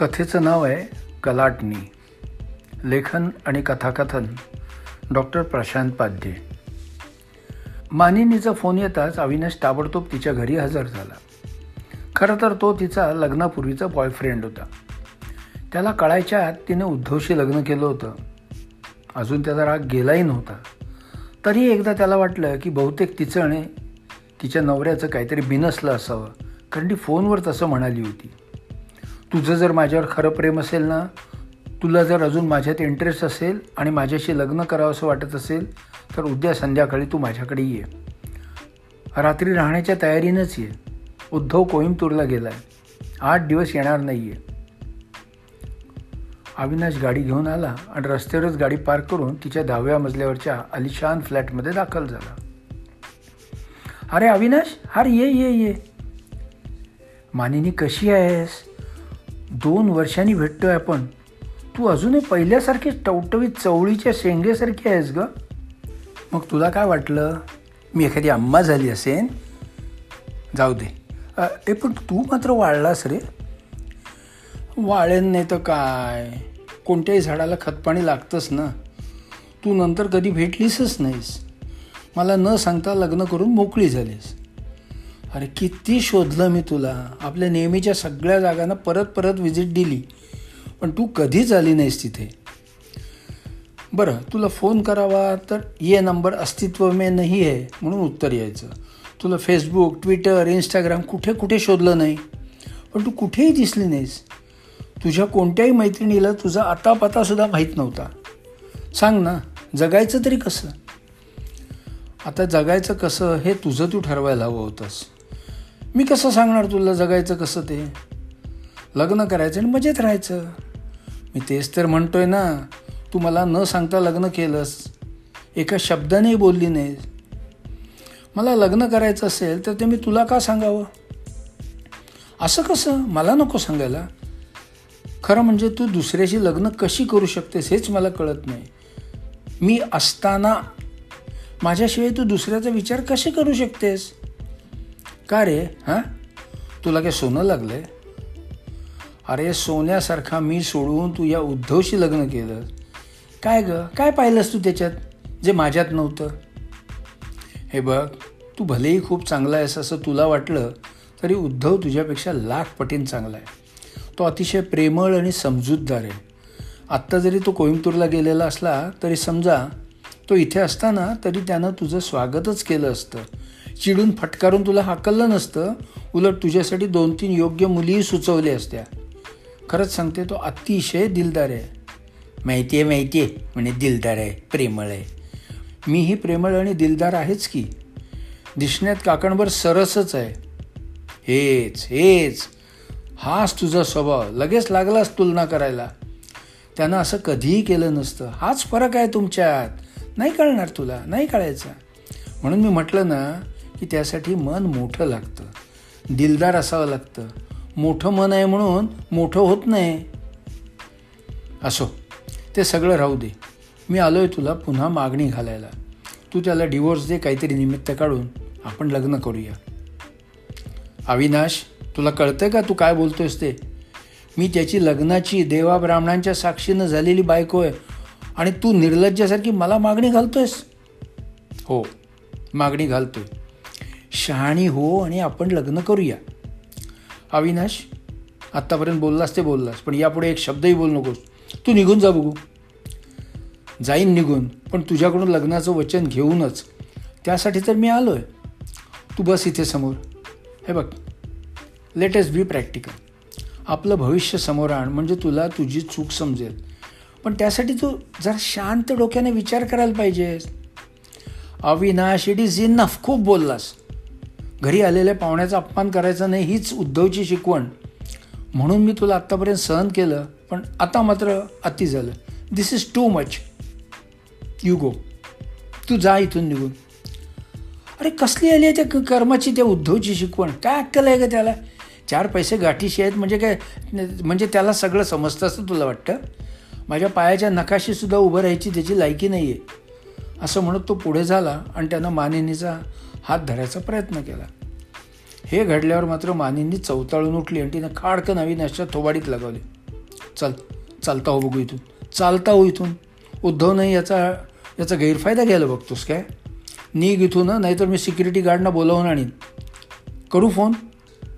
कथेचं नाव आहे कलाटणी. लेखन आणि कथाकथन. डॉक्टर प्रशांत पाध्ये. मानिनीचा फोन येताच अविनाश ताबडतोब तिच्या घरी हजर झाला. खरं तर तो तिचा लग्नापूर्वीचा बॉयफ्रेंड होता. त्याला कळायच्या आत तिने उद्धवशी लग्न केलं होतं. अजून त्याचा राग गेलाही नव्हता. तरी एकदा त्याला वाटलं की बहुतेक तिचं आणि तिच्या नवऱ्याचं काहीतरी बिनसलं असावं. कारण ती फोनवर तसं म्हणाली होती. तुझं जर माझ्यावर खरं प्रेम असेल ना तुला जर अजून माझ्यात इंटरेस्ट असेल आणि माझ्याशी लग्न करावं असं वाटत असेल तर उद्या संध्याकाळी तू माझ्याकडे ये. रात्री राहण्याच्या तयारीनंच ये. उद्धव कोईमतूरला गेला आहे आठ दिवस येणार नाही आहे अविनाश गाडी घेऊन आला आणि रस्त्यावरच गाडी पार्क करून तिच्या दहाव्या मजल्यावरच्या अलिशान फ्लॅटमध्ये दाखल झाला. अरे अविनाश अरे ये ये ये. मानिनी कशी आहेस? दोन वर्षांनी भेटतोय आपण. तू अजूनही पहिल्यासारखी टवटवीत चवळीच्या शेंगेसारखी आहेस ग. मग तुला काय वाटलं? मी एखादी अम्मा झाली असेन? जाऊ दे. ए पण तू मात्र वाळलास रे. वाळेन नाही तर काय? कोणत्याही झाडाला खतपाणी लागतंच ना. तू नंतर कधी भेटलीसच नाहीस. मला न सांगता लग्न करून मोकळी झालीस. अरे किती शोधलं मी तुला. आपल्या नेहमीच्या सगळ्या जागांना परत परत व्हिजिट दिली. पण तू कधीच आली नाहीस तिथे. बरं तुला फोन करावा तर ये नंबर अस्तित्व में नाही आहे म्हणून उत्तर यायचं. तुला फेसबुक ट्विटर इंस्टाग्राम कुठे कुठे शोधलं नाही. पण तू कुठेही दिसली नाहीस. तुझ्या कोणत्याही मैत्रिणीला तुझा आतापातासुद्धा माहीत नव्हता. सांग ना जगायचं तरी कसं? आता जगायचं कसं हे तुझं तू ठरवायला हवं होतंस. मी कसं सांगणार तुला जगायचं कसं ते? लग्न करायचं आणि मजेत राहायचं. मी तेच तर म्हणतोय ना तू मला न सांगता लग्न केलंस. एका शब्दाने बोलली नाही मला लग्न करायचं असेल तर ते मी तुला का सांगावं? असं कसं? मला नको सांगायला. खरं म्हणजे तू दुसऱ्याशी लग्न कशी करू शकतेस हेच मला कळत नाही. मी असताना माझ्याशिवाय तू दुसऱ्याचा विचार कसे करू शकतेस? का रे हां? तुला काय सोनं लागलं आहे अरे सोन्यासारखा मी सोडून तू या उद्धवशी लग्न केलं. काय ग? काय पाहिलंस तू त्याच्यात जे माझ्यात नव्हतं? हे बघ तू भलेही खूप चांगला आहेस असं तुला वाटलं तरी उद्धव तुझ्यापेक्षा लाख पटीन चांगला आहे. तो अतिशय प्रेमळ आणि समजूतदार आहे. आत्ता जरी तो कोईमतूरला गेलेला असला तरी समजा तो इथे असताना तरी त्यानं तुझं स्वागतच केलं असतं. चिडून फटकारून तुला हाकललं नसतं उलट तुझ्यासाठी दोन तीन योग्य मुलीही सुचवल्या असत्या. खरंच सांगते तो अतिशय दिलदार आहे. माहिती आहे माहिती आहे म्हणजे दिलदार आहे प्रेमळ आहे. मीही प्रेमळ आणि दिलदार आहेच की. दिसण्यात काकणभर सरसच आहे. हेच हेच. हाच तुझा स्वभाव. लगेच लागलाच तुलना करायला. त्यानं असं कधीही केलं नसतं. हाच फरक आहे तुमच्यात. नाही कळणार तुला नाही कळायचा. म्हणून मी म्हटलं ना की त्यासाठी मन मोठं लागतं. दिलदार असावं लागतं. मोठं मन आहे म्हणून मोठं होत नाही. असो ते सगळं राहू दे. मी आलो आहे तुला पुन्हा मागणी घालायला. तू त्याला डिवोर्स दे काहीतरी निमित्त काढून. आपण लग्न करूया. अविनाश तुला कळतंय का तू काय बोलतोयस ते? मी त्याची लग्नाची देवा ब्राह्मणांच्या साक्षीनं झालेली बायको आहे. आणि तू निर्लज्जासारखी मला मागणी घालतोयस? हो मागणी घालतोय. शहाणी हो आणि आपण लग्न करूया. अविनाश आत्तापर्यंत बोललास ते बोललास पण यापुढे एक शब्दही बोल नकोस. तू निघून जा बघू. जाईन निघून पण तुझ्याकडून लग्नाचं वचन घेऊनच. त्यासाठी तर मी आलो आहे तू बस इथे समोर. हे बघ लेटेस्ट बी प्रॅक्टिकल आपलं भविष्य समोर आण म्हणजे तुला तुझी चूक समजेल. पण त्यासाठी तू जरा शांत डोक्याने विचार करायला पाहिजेस. अविनाश इट इज इनफ खूप बोललास. घरी आलेल्या पाहुण्याचा अपमान करायचा नाही हीच उद्धवची शिकवण. म्हणून मी तुला आत्तापर्यंत सहन केलं पण आता मात्र अति झालं. This is too much you go तू जा इथून निघून. अरे कसली आली आहे त्या कर्माची त्या उद्धवची शिकवण? काय अक्कल आहे का त्याला? चार पैसे गाठीशी आहेत म्हणजे काय म्हणजे त्याला सगळं समजतं असं तुला वाटतं? माझ्या पायाच्या नकाशीसुद्धा उभं राहायची त्याची लायकी नाही आहे असं म्हणत तो पुढे झाला आणि त्यानं मानिनीचा हात धरायचा प्रयत्न केला. हे घडल्यावर मात्र मानींनी चवताळून उठली आणि तिनं खाडकन अशा थोबाडीत लगावली. चल चालता हो बघू इथून. चालता हो इथून. उद्धव नाही याचा याचा गैरफायदा घ्यायला बघतोस काय? निघ इथून नाहीतर मी सिक्युरिटी गार्डना बोलावून आणीन. करू फोन?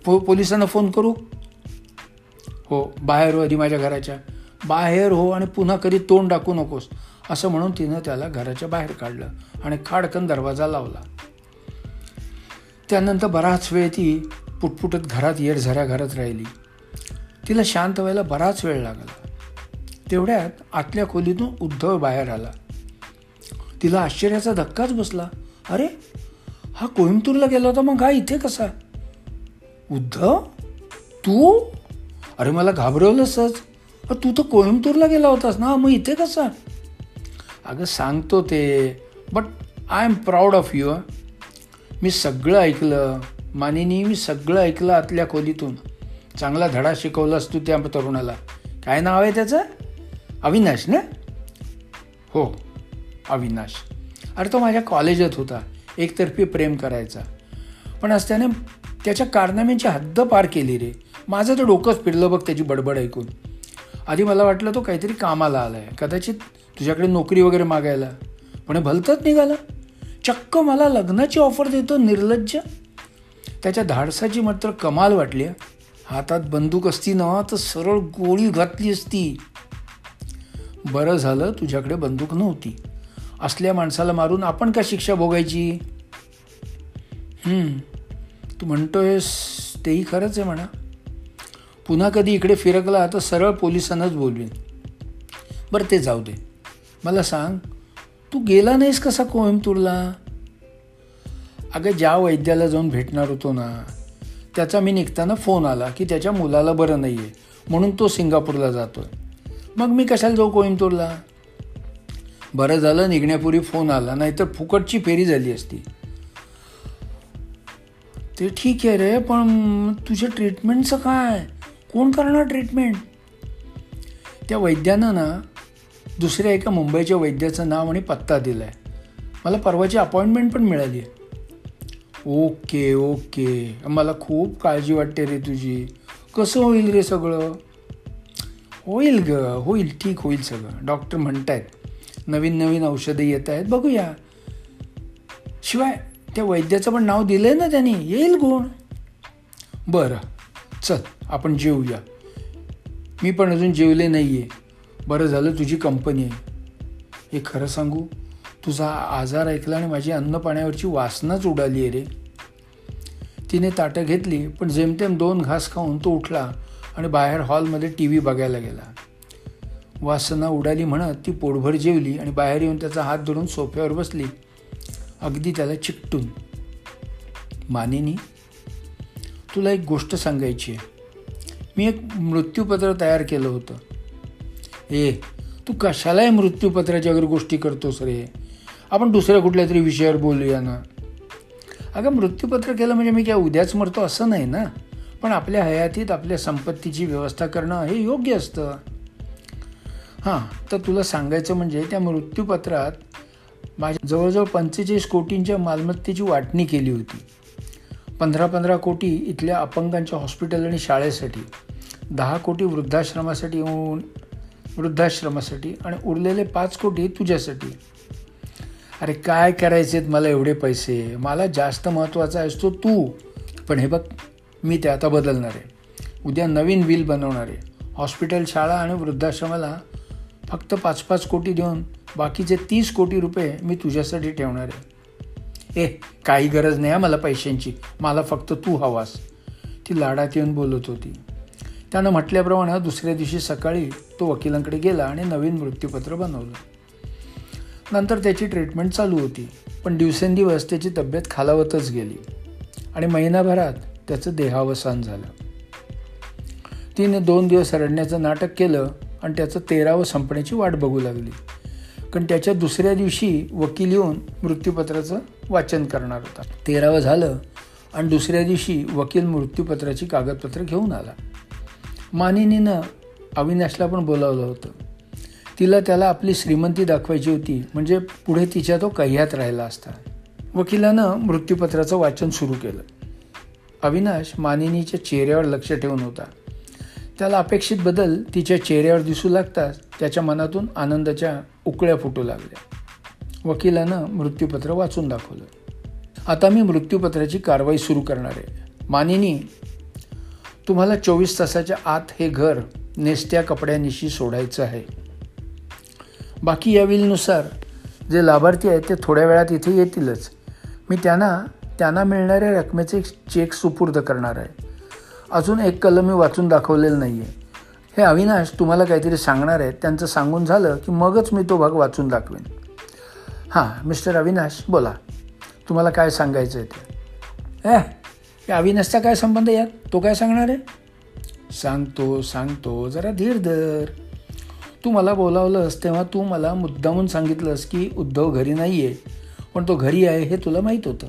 पो पोलिसांना फोन करू? हो बाहेर हो आधी माझ्या घराच्या. बाहेर हो आणि पुन्हा कधी तोंड टाकू नकोस. असं म्हणून तिनं त्याला घराच्या बाहेर काढलं आणि खाडकन दरवाजा लावला. त्यानंतर बराच वेळ ती पुटपुटत घरात येरझऱ्या घरात राहिली. तिला शांत व्हायला बराच वेळ लागला. तेवढ्यात आतल्या खोलीतून उद्धव बाहेर आला. तिला आश्चर्याचा धक्काच बसला. अरे हा कोइंबतूरला गेला होता मग हा इथे कसा? उद्धव तू? अरे मला घाबरवलंसच तू तर कोइंबतूरला गेला होतास ना मग इथे कसा? अगं सांगतो ते but I am proud of you मी सगळं ऐकलं. मानिनी मी सगळं ऐकलं आतल्या खोलीतून. चांगला धडा शिकवलास तू त्या तरुणाला. काय नाव आहे त्याचं? अविनाश ना? हो अविनाश. अरे तो माझ्या कॉलेजात होता. एकतर्फी प्रेम करायचा. पण आज त्याने त्याच्या कारनाम्यांची हद्द पार केली रे. माझं तर डोकंच फिरलं बघ त्याची बडबड ऐकून. आधी मला वाटलं तो काहीतरी कामाला आला आहे कदाचित तुझ्याकडे नोकरी वगैरे मागायला. पण भलतंच निघाला. चक्क मला लग्नाची ऑफर देतो निर्लज्ज. त्याच्या धाडसाची मात्र कमाल वाटली. हातात बंदूक असती ना तर सरळ गोळी घातली असती. बरं झालं तुझ्याकडे बंदूक नव्हती. असल्या माणसाला मारून आपण का शिक्षा भोगायची? तू म्हणतोयस तेही खरंच आहे म्हणा. पुन्हा कधी इकडे फिरकला तर सरळ पोलिसांनाच बोलवीन. बरं ते जाऊ दे. मला सांग तू गेला नाहीस कसा कोइंबतूरला अगं ज्या वैद्याला जाऊन भेटणार होतो ना त्याचा मी निघताना फोन आला की त्याच्या मुलाला बरं नाही आहे म्हणून तो सिंगापूरला जातोय. मग मी कशाला जाऊ कोइंबतूरला बरं झालं निघण्यापूर्वी फोन आला नाहीतर फुकटची फेरी झाली असती. ते ठीक आहे रे पण तुझ्या ट्रीटमेंटचं काय? कोण करणार ट्रीटमेंट त्या वैद्यानं ना दुसऱ्या एका मुंबईच्या वैद्याचं नाव आणि पत्ता दिला आहे मला परवाची अपॉइंटमेंट पण मिळाली. आहे ओके ओके. मला खूप काळजी वाटते रे तुझी. कसं होईल रे सगळं? होईल ग होईल ठीक होईल सगळं. डॉक्टर म्हणत आहेत नवीन नवीन औषधं येत आहेत बघूया. शिवाय त्या वैद्याचं पण नाव दिलं आहे ना त्यांनी. येईल गुण. बरं चल आपण जेवूया मी पण अजून जेवले नाही आहे बरं झालं तुझी कंपनी आहे. हे खरं सांगू तुझा आजार ऐकला आणि माझी अन्नपाण्यावरची वासनाच उडाली आहे रे. तिने ताटं घेतली पण जेमतेम दोन घास खाऊन तो उठला आणि बाहेर हॉलमध्ये टी व्ही बघायला गेला. वासना उडाली म्हणत ती पोटभर जेवली आणि बाहेर येऊन त्याचा हात धरून सोफ्यावर बसली. अगदी त्याला चिकटून. मानिनी तुला एक गोष्ट सांगायची आहे. मी एक मृत्यूपत्र तयार केलं होतं. हे तू कशालाही मृत्यूपत्राच्या वगैरे गोष्टी करतोस रे? आपण दुसऱ्या कुठल्या तरी विषयावर बोलूया ना. अगं मृत्यूपत्र केलं म्हणजे मी काय उद्याच मरतो असं नाही ना? पण आपल्या हयातीत आपल्या संपत्तीची व्यवस्था करणं हे योग्य असतं. हां तर तुला सांगायचं म्हणजे त्या मृत्यूपत्रात माझ्या जवळजवळ पंचेचाळीस कोटींच्या मालमत्तेची वाटणी केली होती. पंधरा पंधरा कोटी इथल्या अपंगांच्या हॉस्पिटल आणि शाळेसाठी दहा कोटी वृद्धाश्रमासाठी येऊन वृद्धाश्रमासाठी आणि उरलेले पाच कोटी तुझ्यासाठी. अरे काय करायचे आहेत मला एवढे पैसे? मला जास्त महत्त्वाचा असतो तू पण हे बघ मी ते आता बदलणार आहे. उद्या नवीन बिल बनवणार आहे. हॉस्पिटल शाळा आणि वृद्धाश्रमाला फक्त पाच पाच कोटी देऊन बाकीचे तीस कोटी रुपये मी तुझ्यासाठी ठेवणार आहे. ए काही गरज नाही मला पैशांची. मला फक्त तू हवास. ती लाडात येऊन बोलत होती. त्यानं म्हटल्याप्रमाणे दुसऱ्या दिवशी सकाळी तो वकिलांकडे गेला आणि नवीन मृत्यूपत्र बनवलं. नंतर त्याची ट्रीटमेंट चालू होती पण दिवसेंदिवस त्याची तब्येत खालावतच गेली आणि महिनाभरात त्याचं देहावसान झालं. तिने दोन दिवस रडण्याचं नाटक केलं आणि त्याचं तेरावं संपण्याची वाट बघू लागली. कारण त्याच्या दुसऱ्या दिवशी वकील येऊन मृत्यूपत्राचं वाचन करणार होता. तेरावं झालं आणि दुसऱ्या दिवशी वकील मृत्यूपत्राची कागदपत्र घेऊन आला. मानिनीनं अविनाशला पण बोलावलं होतं. तिला त्याला आपली श्रीमंती दाखवायची होती म्हणजे पुढे तिच्या तो कह्यात राहिला असता. वकिलानं मृत्यूपत्राचं वाचन सुरू केलं. अविनाश मानिनीच्या चेहऱ्यावर लक्ष ठेवून होता. त्याला अपेक्षित बदल तिच्या चेहऱ्यावर दिसू लागताच त्याच्या मनातून आनंदाच्या उकळ्या फुटू लागल्या. वकिलानं मृत्यूपत्र वाचून दाखवलं. आता मी मृत्यूपत्राची कारवाई सुरू करणार आहे. मानिनी तुम्हाला चोवीस तासाच्या आत हे घर नेसत्या कपड्यानिशी सोडायचं आहे. बाकी या विलनुसार जे लाभार्थी आहेत ते थोड्या वेळात इथे येतीलच. मी त्यांना त्यांना मिळणाऱ्या रकमेचे चेक सुपूर्द करणार आहे. अजून एक कलम मी वाचून दाखवलेलं नाही आहे हे अविनाश तुम्हाला काहीतरी सांगणार आहेत. त्यांचं सांगून झालं की मगच मी तो भाग वाचून दाखवेन. हां मिस्टर अविनाश बोला. तुम्हाला काय सांगायचं आहे ते? ए या अविनाशचा काय संबंध यात? तो काय सांगणार आहे? सांगतो सांगतो जरा धीर धर. तू मला बोलावलंस तेव्हा तू मला मुद्दामून सांगितलंस की उद्धव घरी नाही आहे पण तो घरी आहे हे तुला माहीत होतं.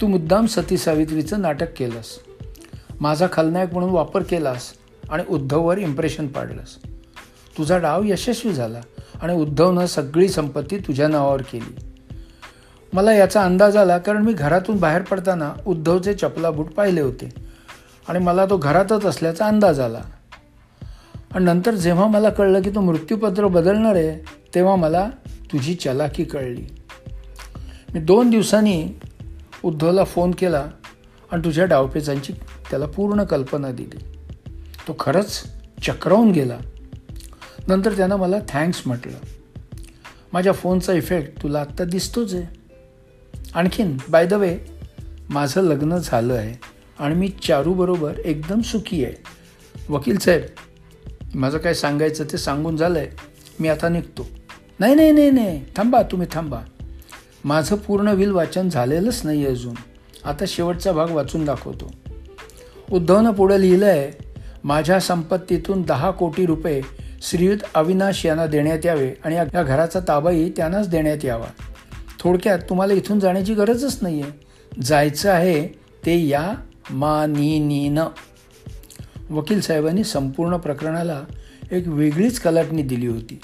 तू मुद्दाम सती सावित्रीचं नाटक केलंस. माझा खलनायक म्हणून वापर केलास आणि उद्धववर इम्प्रेशन पाडलंस. तुझा डाव यशस्वी झाला आणि उद्धवनं सगळी संपत्ती तुझ्या नावावर केली. मला याचा अंदाज आला कारण मी घरातून बाहेर पडताना उद्धवचे चपला बूट पाहिले होते. आणि मला तो घरातच असल्याचा अंदाज आला. आणि नंतर जेव्हा मला कळलं की तो मृत्यूपत्र बदलणार आहे तेव्हा मला तुझी चलाकी कळली. मी दोन दिवसांनी उद्धवला फोन केला आणि तुझ्या डावपेचांची त्याला पूर्ण कल्पना दिली. तो खरंच चक्रावून गेला. नंतर त्यानं मला थँक्स म्हटलं. माझ्या फोनचा इफेक्ट तुला आत्ता दिसतोच आहे. आणखीन बाय द वे माझं लग्न झालं आहे आणि मी चारूबरोबर एकदम सुखी आहे. वकील साहेब माझं काय सांगायचं ते सांगून झालं आहे मी आता निघतो. नाही नाही नाही नाही. थांबा तुम्ही थांबा. माझं पूर्ण विल वाचन झालेलंच नाही अजून. आता शेवटचा भाग वाचून दाखवतो. उद्धवनं पुढे लिहिलं आहे माझ्या संपत्तीतून दहा कोटी रुपये श्रीयुत अविनाश यांना देण्यात यावे आणि या घराचा ताबाही त्यांनाच देण्यात यावा. थोडक्यात तुम्हाला इथून जाण्याची गरजच नाही आहे जायचं आहे ते या मानिनीनं. वकील साहेबांनी संपूर्ण प्रकरणाला एक वेगळीच कलाटणी दिली होती.